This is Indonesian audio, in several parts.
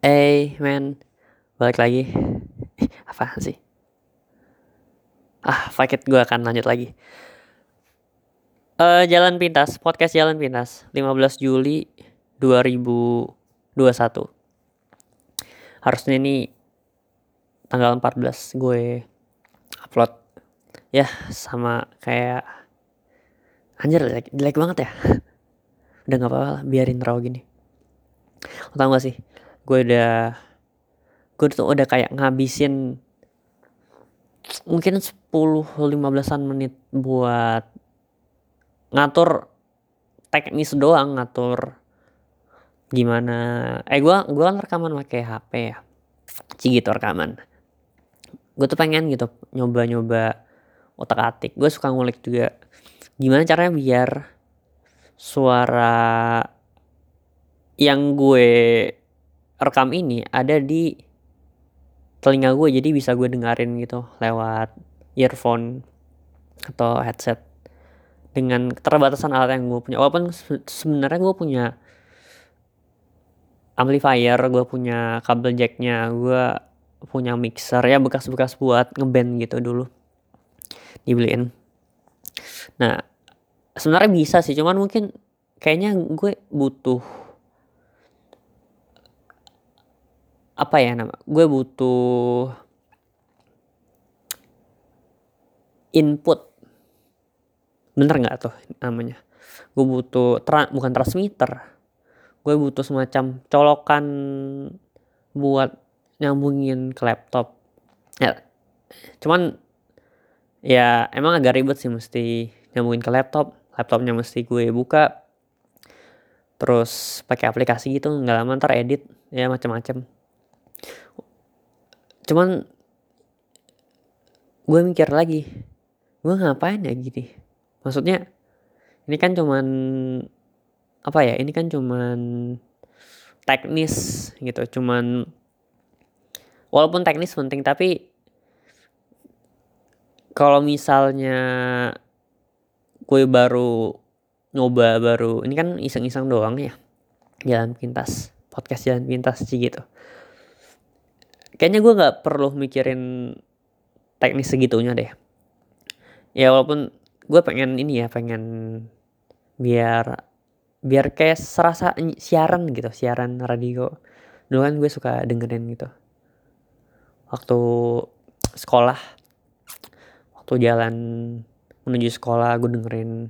Eh, men, balik lagi. Eh, apa sih? Ah, it, gue akan lanjut lagi. Eh, Jalan Pintas, podcast Jalan Pintas, 15 Juli 2021. Harusnya ini tanggal 14 gue upload. Ya, sama kayak anjir jelek, jelek banget ya. Udah gak apa-apa lah, biarin raw gini. Lo tau gak sih? Gue udah gue tuh udah kayak ngabisin mungkin 10-15an menit buat ngatur teknis doang ngatur gimana. Eh gua gua kan rekaman pakai HP ya. Gitu rekaman. Gue tuh pengen gitu nyoba-nyoba otak atik gue suka ngulik juga gimana caranya biar suara yang gue rekam ini ada di telinga gue jadi bisa gue dengerin gitu lewat earphone atau headset dengan keterbatasan alat yang gue punya. Walaupun sebenarnya gue punya amplifier gue punya kabel jacknya gue punya mixer ya bekas-bekas buat ngeband gitu dulu dibeliin. Nah sebenarnya bisa sih cuman mungkin kayaknya gue butuh apa ya nama gue butuh input. Bener nggak tuh namanya? Gue butuh tra bukan transmitter. Gue butuh semacam colokan buat nyambungin ke laptop. Ya cuman ya emang agak ribet sih mesti nyambungin ke laptop. Laptopnya mesti gue buka terus pakai aplikasi gitu nggak lama ntar edit ya macam-macam cuman gue mikir lagi gue ngapain ya gini? Maksudnya ini kan cuman apa ya ini kan cuman teknis gitu cuman walaupun teknis penting tapi kalau misalnya gue baru nyoba baru ini kan iseng-iseng doang ya jalan pintas podcast jalan pintas sih gitu kayaknya gue nggak perlu mikirin teknis segitunya deh. Ya walaupun gue pengen ini ya pengen biar biar kayak serasa siaran gitu siaran radio. Dulu kan gue suka dengerin gitu. Waktu sekolah waktu jalan menuju sekolah gue dengerin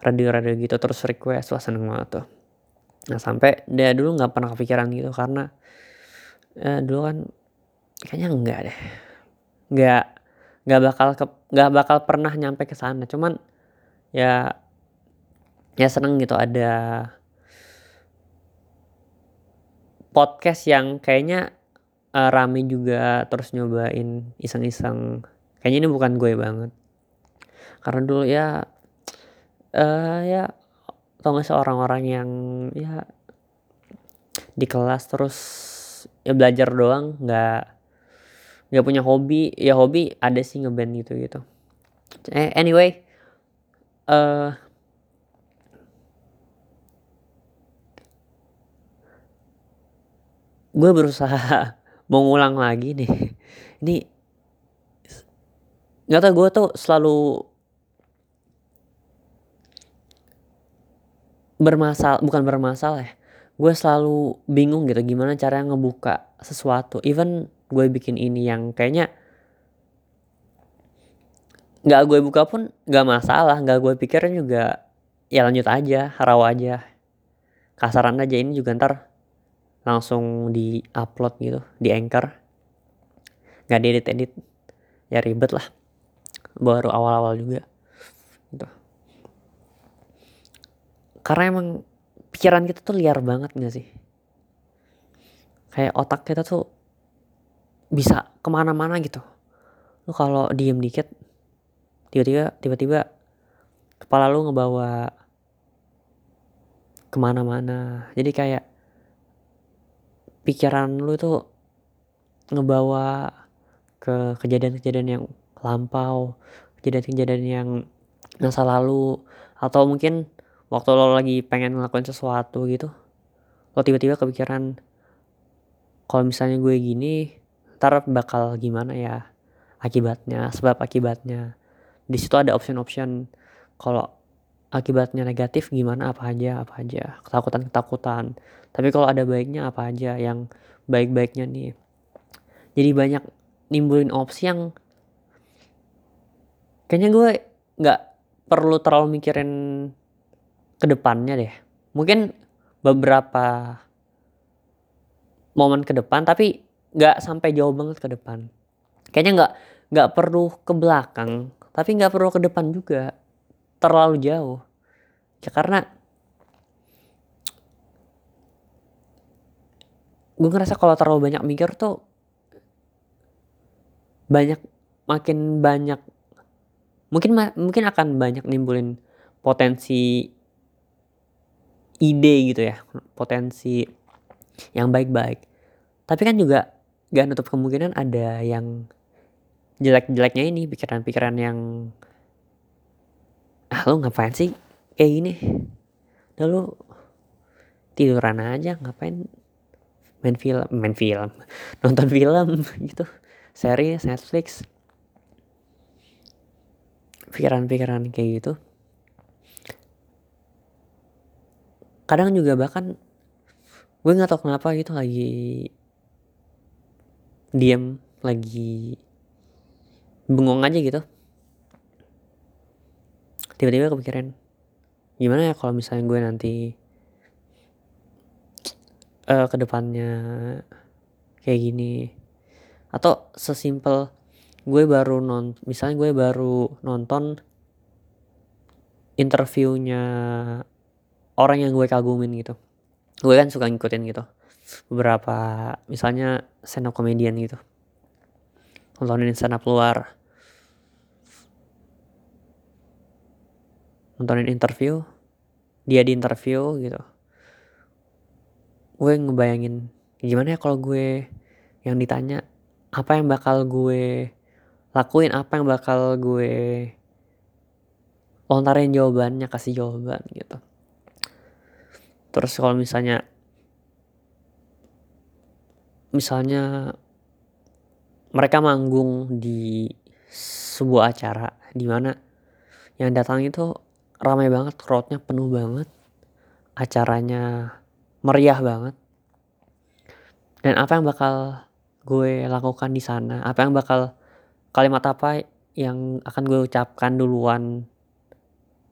radio-radio gitu terus request wah seneng banget tuh. Nah sampai dia dulu nggak pernah kepikiran gitu karena ya dulu kan kayaknya enggak deh. Nggak nggak bakal ke nggak bakal pernah nyampe ke sana. Cuman ya ya seneng gitu ada podcast yang kayaknya uh, rame juga terus nyobain iseng-iseng. Kayaknya ini bukan gue banget. Karena dulu ya uh, ya tau gak sih orang-orang yang ya di kelas terus ya belajar doang nggak nggak punya hobi. Ya hobi ada sih ngeband gitu gitu. Eh, anyway uh, gue berusaha mau ngulang lagi nih ini nggak tau gue tuh selalu bermasalah bukan bermasalah ya gue selalu bingung gitu gimana cara ngebuka sesuatu. Even gue bikin ini yang kayaknya nggak gue buka pun nggak masalah. Nggak gue pikirin juga ya lanjut aja raw aja. Kasaran aja ini juga ntar langsung di upload gitu di anchor. Nggak diedit edit ya ribet lah. Baru awal-awal juga gitu. Karena emang pikiran kita tuh liar banget gak sih? Kayak otak kita tuh bisa ke mana-mana gitu. Lu kalau diem dikit tiba-tiba tiba-tiba kepala lu ngebawa ke mana-mana. Jadi kayak pikiran lu tuh ngebawa ke kejadian-kejadian yang lampau, kejadian-kejadian yang masa lalu atau mungkin waktu lo lagi pengen ngelakuin sesuatu gitu lo tiba-tiba kepikiran kalau misalnya gue gini ntar bakal gimana ya akibatnya sebab akibatnya. Di situ ada option-option kalau akibatnya negatif gimana apa aja apa aja. Ketakutan ketakutan tapi kalau ada baiknya apa aja yang baik-baiknya nih. Jadi banyak nimbulin opsi yang kayaknya gue nggak perlu terlalu mikirin ke depannya deh. Mungkin beberapa momen ke depan tapi nggak sampai jauh banget ke depan. Kayaknya nggak nggak perlu ke belakang tapi nggak perlu ke depan juga. Terlalu jauh. Ya karena gue ngerasa kalau terlalu banyak mikir tuh banyak makin banyak mungkin mungkin akan banyak nimbulin potensi ide gitu ya potensi yang baik-baik. Tapi kan juga gak nutup kemungkinan ada yang jelek-jeleknya ini pikiran-pikiran yang ah lu ngapain sih kayak gini? Udah lu tiduran aja ngapain main film main film nonton film gitu series Netflix. Pikiran-pikiran kayak gitu kadang juga bahkan gue nggak tahu kenapa gitu lagi diam lagi bengong aja gitu. Tiba-tiba kepikiran gimana ya kalau misalnya gue nanti uh, ke depannya kayak gini. Atau sesimpel gue baru non misalnya gue baru nonton interviewnya orang yang gue kagumin gitu. Gue kan suka ngikutin gitu. Beberapa misalnya stand up comedian gitu. Nontonin stand up luar. Nontonin interview. Dia di interview gitu. Gue ngebayangin gimana ya kalau gue yang ditanya apa yang bakal gue lakuin apa yang bakal gue lontarin jawabannya kasih jawaban gitu terus kalau misalnya misalnya mereka manggung di sebuah acara di mana yang datang itu ramai banget crowdnya penuh banget acaranya meriah banget. Dan apa yang bakal gue lakukan di sana apa yang bakal kalimat apa yang akan gue ucapkan duluan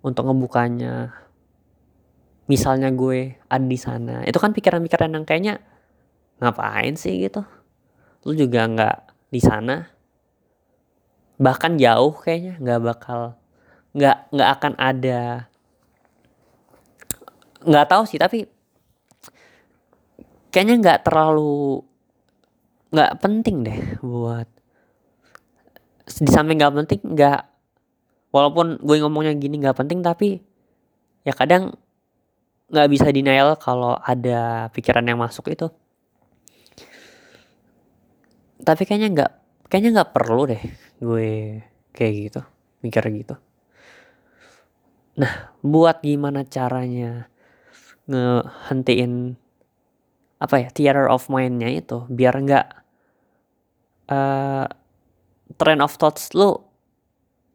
untuk ngebukanya misalnya gue ada di sana. Itu kan pikiran-pikiran yang kayaknya ngapain sih gitu? Lu juga nggak di sana. Bahkan jauh kayaknya nggak bakal nggak nggak akan ada. Nggak tahu sih tapi kayaknya nggak terlalu nggak penting deh buat di samping nggak penting nggak walaupun gue ngomongnya gini nggak penting tapi ya kadang nggak bisa denial kalau ada pikiran yang masuk itu. Tapi kayaknya nggak kayaknya nggak perlu deh gue kayak gitu mikir gitu. Nah buat gimana caranya ngehentiin apa ya theater of mindnya itu biar nggak uh, trend of thoughts lu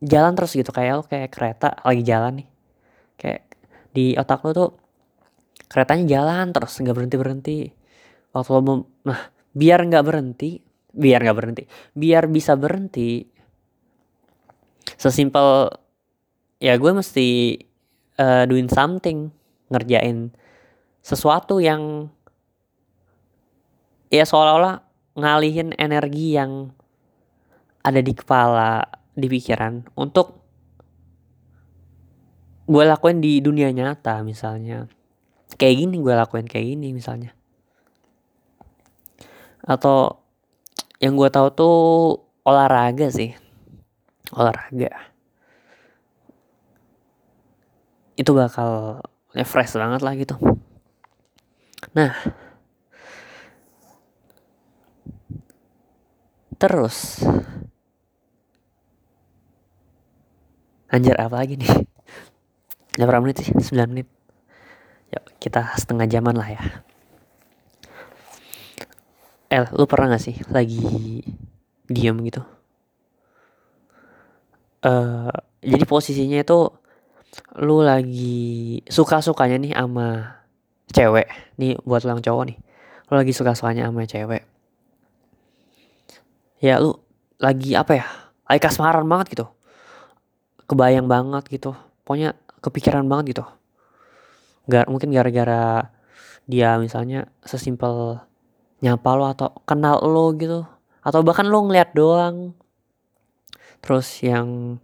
jalan terus gitu. Kayak lu kayak kereta lagi jalan nih. Kayak di otak lu tuh keretanya jalan terus nggak berhenti berhenti. Waktu lo mau nah biar nggak berhenti biar nggak berhenti biar bisa berhenti sesimpel ya gue mesti uh, doing something ngerjain sesuatu yang ya seolah-olah ngalihin energi yang ada di kepala di pikiran untuk gue lakuin di dunia nyata misalnya kayak gini gue lakuin kayak gini misalnya atau yang gue tahu tuh olahraga sih olahraga itu bakal ya fresh banget lah gitu nah terus Anjir apa lagi nih? Berapa menit sih? 9 menit. Yuk kita setengah jaman lah ya. eh lu pernah gak sih lagi diam gitu? Uh, jadi posisinya itu lu lagi suka-sukanya nih sama cewek nih buat lu yang cowok nih. Lu lagi suka-sukanya sama cewek. Ya lu lagi apa ya? Lagi kasmaran banget gitu. Kebayang banget gitu. Pokoknya kepikiran banget gitu Gak, mungkin gara-gara dia misalnya sesimpel nyapa lo atau kenal lo gitu. Atau bahkan lo ngeliat doang. Terus yang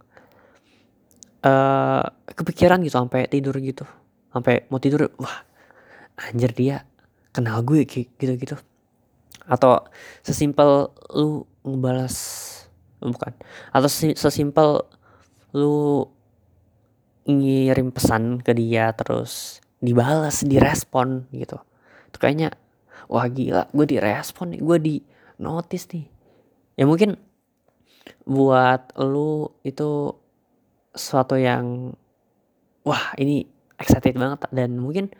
uh, kepikiran gitu sampai tidur gitu. Sampai mau tidur wah anjir dia kenal gue gitu gitu atau sesimpel lu ngebalas bukan. Atau sesimpel lu ngirim pesan ke dia terus dibalas direspon gitu. Itu kayaknya wah gila gue direspon nih gue di notice nih. Ya mungkin buat lu itu sesuatu yang wah ini excited banget dan mungkin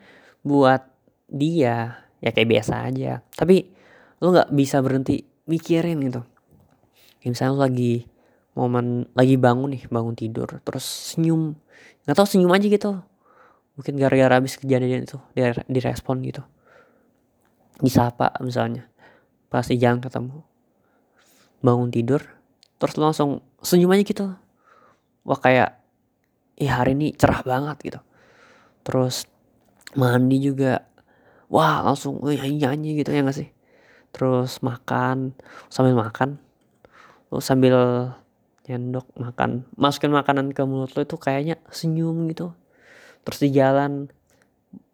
buat dia ya kayak biasa aja. Tapi lu nggak bisa berhenti mikirin gitu. Kayak misalnya lu lagi momen lagi bangun nih bangun tidur terus senyum. Nggak tahu senyum aja gitu mungkin gara-gara habis kejadian itu direspon gitu. Disapa misalnya? Pasti jangan ketemu. Bangun tidur terus langsung senyum aja gitu. Wah kayak ya hari ini cerah banget gitu. Terus mandi juga. Wah langsung nyanyi nyanyi gitu ya gak sih? Terus makan sambil makan. Lu sambil nyendok makan. Masukin makanan ke mulut lo itu kayaknya senyum gitu terus di jalan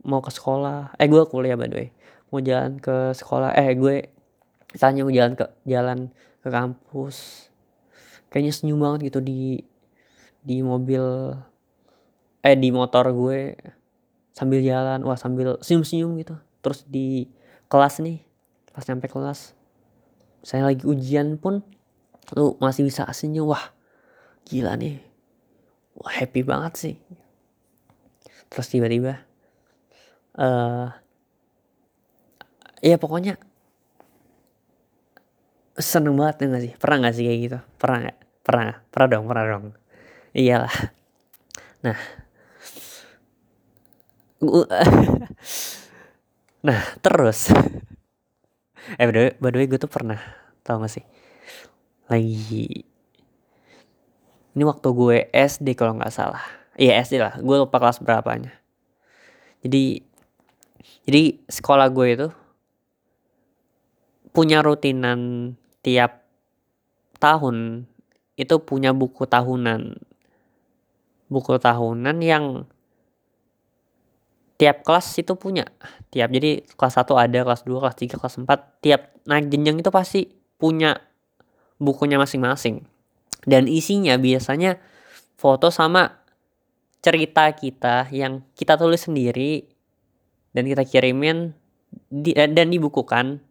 mau ke sekolah. Eh gue kuliah by the way. Mau jalan ke sekolah. Eh gue tanya mau jalan ke jalan ke kampus. Kayaknya senyum banget gitu di di mobil eh di motor gue. Sambil jalan wah sambil senyum-senyum gitu. Terus di kelas nih pas nyampe kelas saya lagi ujian pun lu masih bisa senyum wah gila nih. Wah happy banget sih terus tiba-tiba uh, ya pokoknya seneng banget ya gak sih? Pernah gak sih kayak gitu? Pernah gak pernah pernah dong pernah dong. Iyalah. Nah. Nah terus. Eh by the way, by the way gue tuh pernah tau gak sih? Lagi ini waktu gue SD kalau nggak salah iya SD lah. Gue lupa kelas berapanya. Jadi jadi sekolah gue itu punya rutinan tiap tahun itu punya buku tahunan. Buku tahunan yang tiap kelas itu punya. Tiap jadi kelas 1 ada kelas 2 kelas 3 kelas 4 tiap naik jenjang itu pasti punya bukunya masing-masing. Dan isinya biasanya foto sama cerita kita yang kita tulis sendiri dan kita kirimin di, dan dibukukan.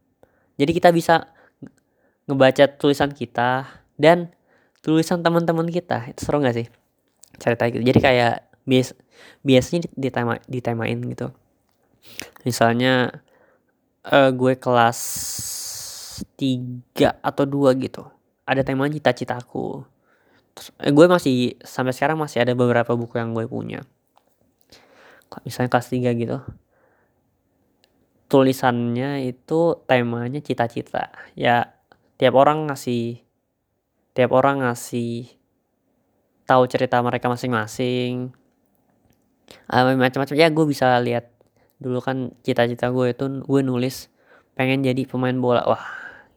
Jadi kita bisa ngebaca tulisan kita dan tulisan teman-teman kita. Itu seru gak sih cerita gitu? Jadi kayak bias biasanya ditema ditemain gitu. Misalnya uh, gue kelas tiga atau dua gitu. Ada tema cita-citaku. eh, gue masih sampai sekarang masih ada beberapa buku yang gue punya. Misalnya kelas tiga gitu. Tulisannya itu temanya cita-cita. Ya tiap orang ngasih tiap orang ngasih tahu cerita mereka masing-masing. Uh, macam-macam. Ya gue bisa lihat dulu kan cita-cita gue itu gue nulis pengen jadi pemain bola. Wah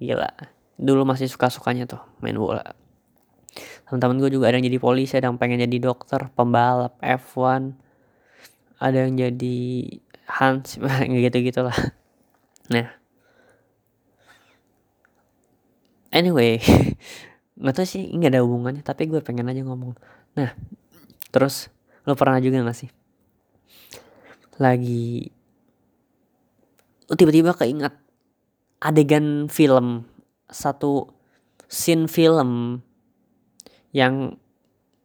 gila. Dulu masih suka-sukanya tuh main bola teman-teman gue juga ada yang jadi polisi ada yang pengen jadi dokter pembalap F1 ada yang jadi Hans gitu gitulah. Nah. Anyway nggak tahu sih nggak ada hubungannya tapi gue pengen aja ngomong. Nah terus lo pernah juga gak sih? Lagi tiba-tiba keinget adegan film satu scene film yang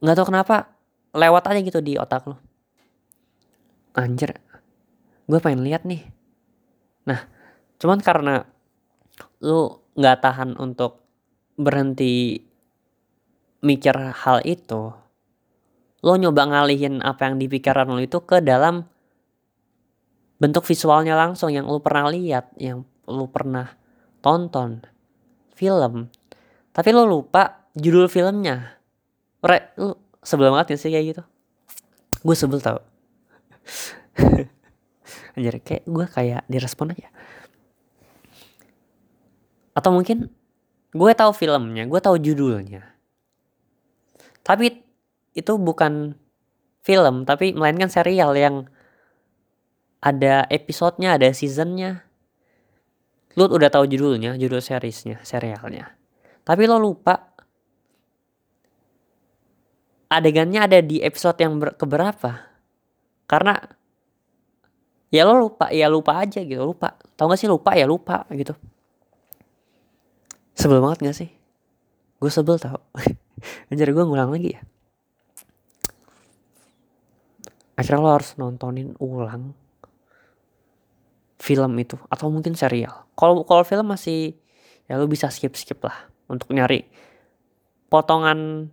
nggak tahu kenapa lewat aja gitu di otak lo anjir gue pengen lihat nih. Nah cuman karena lu nggak tahan untuk berhenti mikir hal itu lo nyoba ngalihin apa yang di pikiran lo itu ke dalam bentuk visualnya langsung yang lo pernah lihat yang lo pernah tonton film. Tapi lo lupa judul filmnya Re, lu sebel banget sih kayak gitu? Gue sebel tau. Anjir kayak gue kayak direspon aja. Atau mungkin gue tahu filmnya gue tahu judulnya. Tapi itu bukan film tapi melainkan serial yang ada episodenya ada seasonnya. Lu udah tahu judulnya judul seriesnya serialnya. Tapi lo lupa adegannya ada di episode yang ber keberapa? Karena ya lo lupa ya lupa aja gitu lupa. Tau gak sih lupa ya lupa gitu. Sebel banget gak sih? Gue sebel tau. Anjir gue ngulang lagi ya. Akhirnya lo harus nontonin ulang film itu atau mungkin serial. Kalau kalau film masih ya lo bisa skip skip lah untuk nyari potongan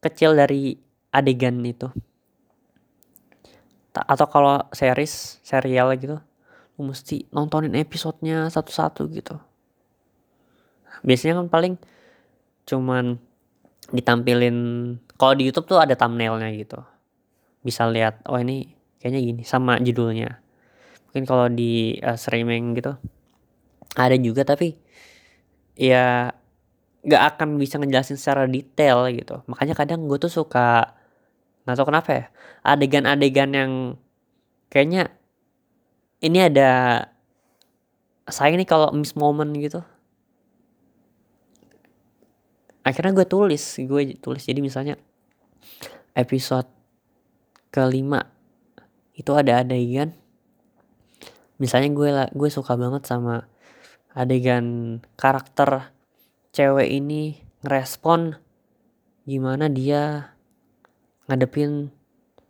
kecil dari adegan itu. Atau kalau series, serial gitu, lo mesti nontonin episodenya satu-satu gitu. Biasanya kan paling cuman ditampilin kalau di YouTube tuh ada thumbnailnya gitu bisa lihat oh ini kayaknya gini sama judulnya mungkin kalau di uh, streaming gitu ada juga tapi ya nggak akan bisa ngejelasin secara detail gitu. Makanya kadang gue tuh suka nggak tahu kenapa ya adegan-adegan yang kayaknya ini ada saya nih kalau miss moment gitu. Akhirnya gue tulis gue tulis. Jadi misalnya episode kelima itu ada adegan. Misalnya gue gue suka banget sama adegan karakter cewek ini ngerespon gimana dia ngadepin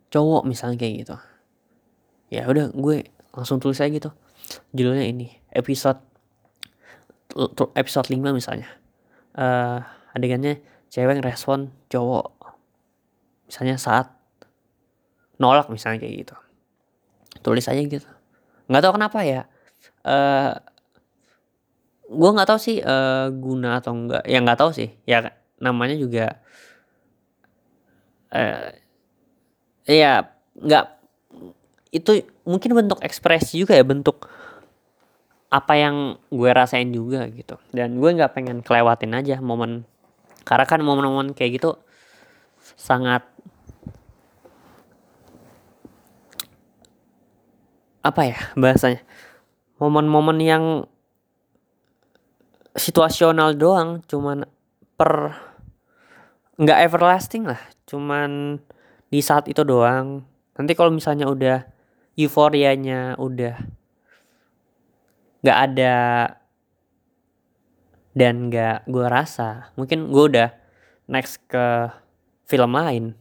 cowok misalnya kayak gitu. Ya udah gue langsung tulis aja gitu. Judulnya ini episode episode 5 misalnya. Uh, adegannya cewek ngerespon cowok. Misalnya saat nolak misalnya kayak gitu. Tulis aja gitu. Nggak tahu kenapa ya. Uh, gue nggak tahu sih uh, guna atau enggak ya nggak tahu sih. Ya namanya juga uh, ya nggak itu mungkin bentuk ekspresi juga ya bentuk apa yang gue rasain juga gitu. Dan gue nggak pengen kelewatin aja momen karena kan momen-momen kayak gitu sangat apa ya bahasanya? Momen-momen yang situasional doang cuman per nggak everlasting lah cuman di saat itu doang. Nanti kalau misalnya udah euforianya udah nggak ada dan gak gue rasa mungkin gue udah next ke film lain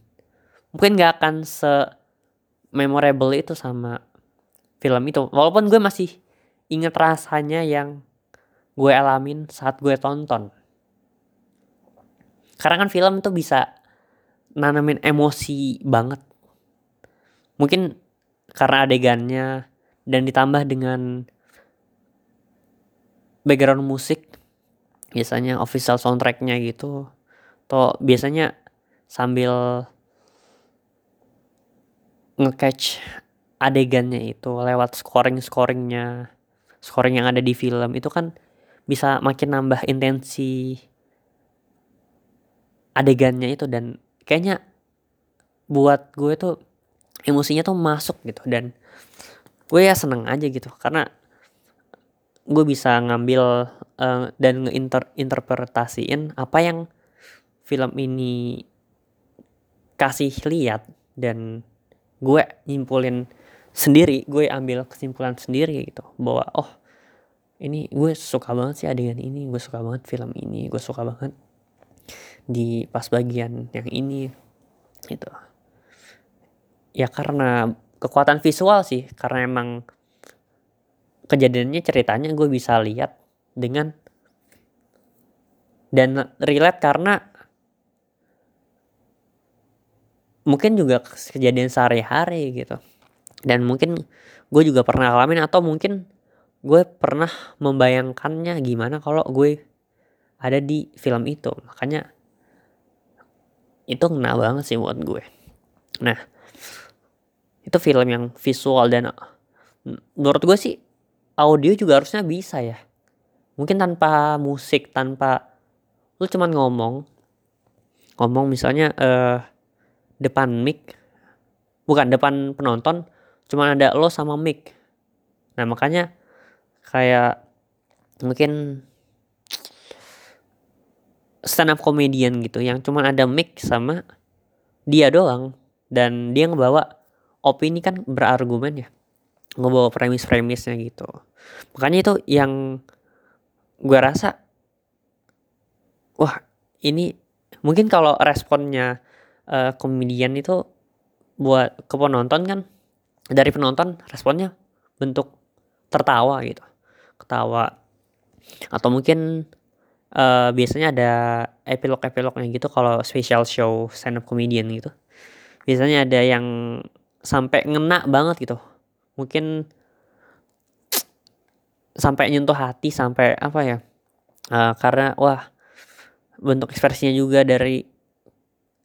mungkin gak akan se memorable itu sama film itu. Walaupun gue masih inget rasanya yang gue alamin saat gue tonton. Karena kan film tuh bisa nanamin emosi banget. Mungkin karena adegannya dan ditambah dengan background musik biasanya official soundtracknya gitu atau biasanya sambil ngecatch adegannya itu lewat scoring scoringnya scoring yang ada di film itu kan bisa makin nambah intensi adegannya itu dan kayaknya buat gue tuh emosinya tuh masuk gitu dan gue ya seneng aja gitu. Karena gue bisa ngambil uh, dan ngeinterpretasiin apa yang film ini kasih lihat dan gue nyimpulin sendiri gue ambil kesimpulan sendiri gitu bahwa oh ini gue suka banget sih adegan ini gue suka banget film ini gue suka banget di pas bagian yang ini gitu. Ya karena kekuatan visual sih karena emang kejadiannya ceritanya gue bisa lihat dengan dan relate karena mungkin juga kejadian sehari-hari gitu. Dan mungkin gue juga pernah alamin atau mungkin gue pernah membayangkannya gimana kalau gue ada di film itu. Makanya itu ngena banget sih buat gue. Nah itu film yang visual dan menurut gue sih audio juga harusnya bisa ya. Mungkin tanpa musik tanpa lu cuman ngomong ngomong misalnya uh, depan mic bukan depan penonton cuman ada lo sama mic. Nah makanya kayak mungkin stand up comedian gitu yang cuman ada mic sama dia doang. Dan dia ngebawa opini kan berargumen ya ngebawa premis-premisnya gitu. Makanya itu yang gue rasa wah ini mungkin kalau responnya uh, komedian itu buat ke penonton kan dari penonton responnya bentuk tertawa gitu ketawa. Atau mungkin uh, biasanya ada epilog-epilognya gitu kalau special show stand up comedian gitu. Biasanya ada yang sampai ngena banget gitu. Mungkin sampai nyentuh hati sampai apa ya uh, karena wah bentuk ekspresinya juga dari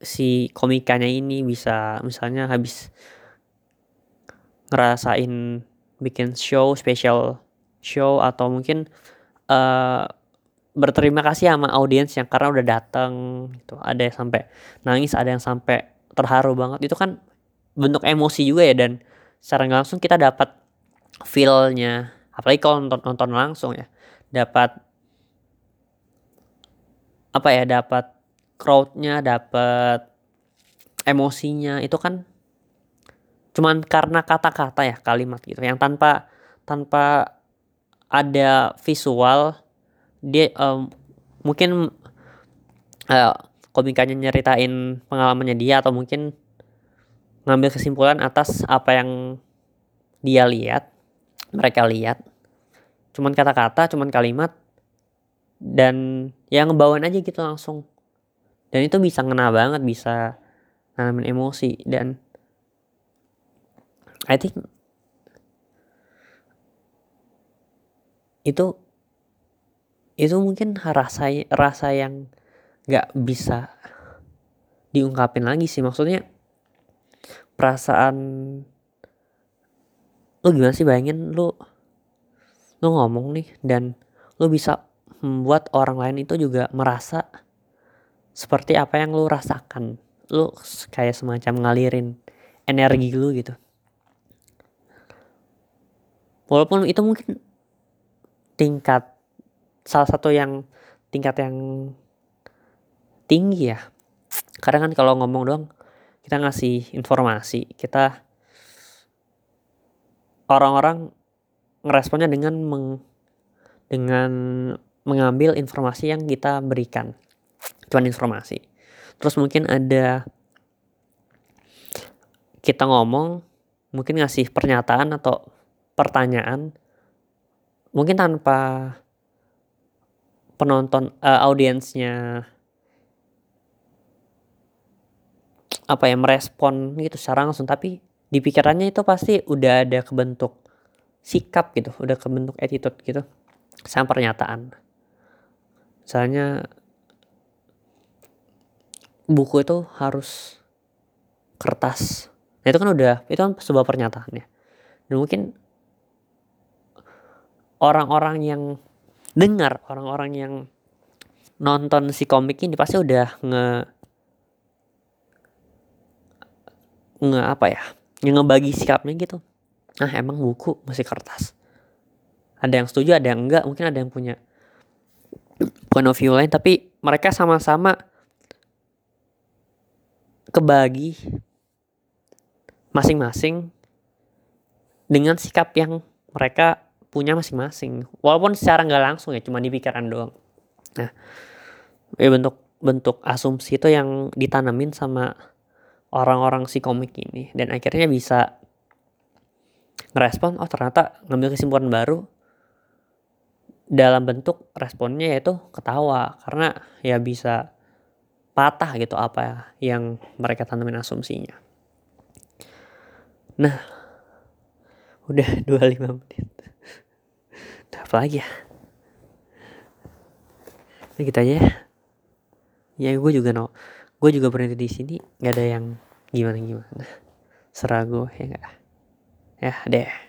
si komikanya ini bisa misalnya habis ngerasain bikin show special show atau mungkin uh, berterima kasih sama audiens yang karena udah datang gitu. Ada yang sampai nangis ada yang sampai terharu banget. Itu kan bentuk emosi juga ya dan secara langsung kita dapat feelnya. Apalagi kalau nonton nonton langsung ya dapat apa ya dapat crowdnya dapat emosinya itu kan cuman karena kata-kata ya kalimat gitu. Yang tanpa tanpa ada visual dia um, mungkin uh, komikanya nyeritain pengalamannya dia atau mungkin ngambil kesimpulan atas apa yang dia lihat mereka lihat. Cuman kata-kata cuman kalimat dan yang ngebawain aja gitu langsung. Dan itu bisa ngena banget bisa nanamin emosi dan I think itu itu mungkin rasa rasa yang nggak bisa diungkapin lagi sih. Maksudnya perasaan lu gimana sih? Bayangin lu lu ngomong nih dan lu bisa membuat orang lain itu juga merasa seperti apa yang lu rasakan. Lu kayak semacam ngalirin energi lu gitu. Walaupun itu mungkin tingkat salah satu yang tingkat yang tinggi ya karena kan kalau ngomong doang kita ngasih informasi kita orang-orang ngeresponnya dengan meng, dengan mengambil informasi yang kita berikan. Cuman informasi. Terus mungkin ada kita ngomong, mungkin ngasih pernyataan atau pertanyaan, mungkin tanpa penonton uh, audiensnya apa ya merespon gitu secara langsung tapi di pikirannya itu pasti udah ada kebentuk sikap gitu, udah kebentuk attitude gitu sama pernyataan. Misalnya buku itu harus kertas. Nah, itu kan udah itu kan sebuah pernyataan ya. Dan mungkin orang-orang yang dengar, orang-orang yang nonton si komik ini pasti udah nge nge apa ya yang ngebagi sikapnya gitu. Nah emang buku masih kertas. Ada yang setuju ada yang enggak mungkin ada yang punya point of view lain tapi mereka sama-sama kebagi masing-masing dengan sikap yang mereka punya masing-masing walaupun secara nggak langsung ya cuma di pikiran doang nah ya bentuk bentuk asumsi itu yang ditanamin sama orang-orang si komik ini dan akhirnya bisa ngerespon oh ternyata ngambil kesimpulan baru dalam bentuk responnya yaitu ketawa karena ya bisa patah gitu apa yang mereka tanamin asumsinya. Nah, udah 25 menit. Apa lagi ya? Ini kita aja ya. Ya gue juga no, gue juga berhenti di sini nggak ada yang gimana gimana. Serah ya enggak. Ya deh.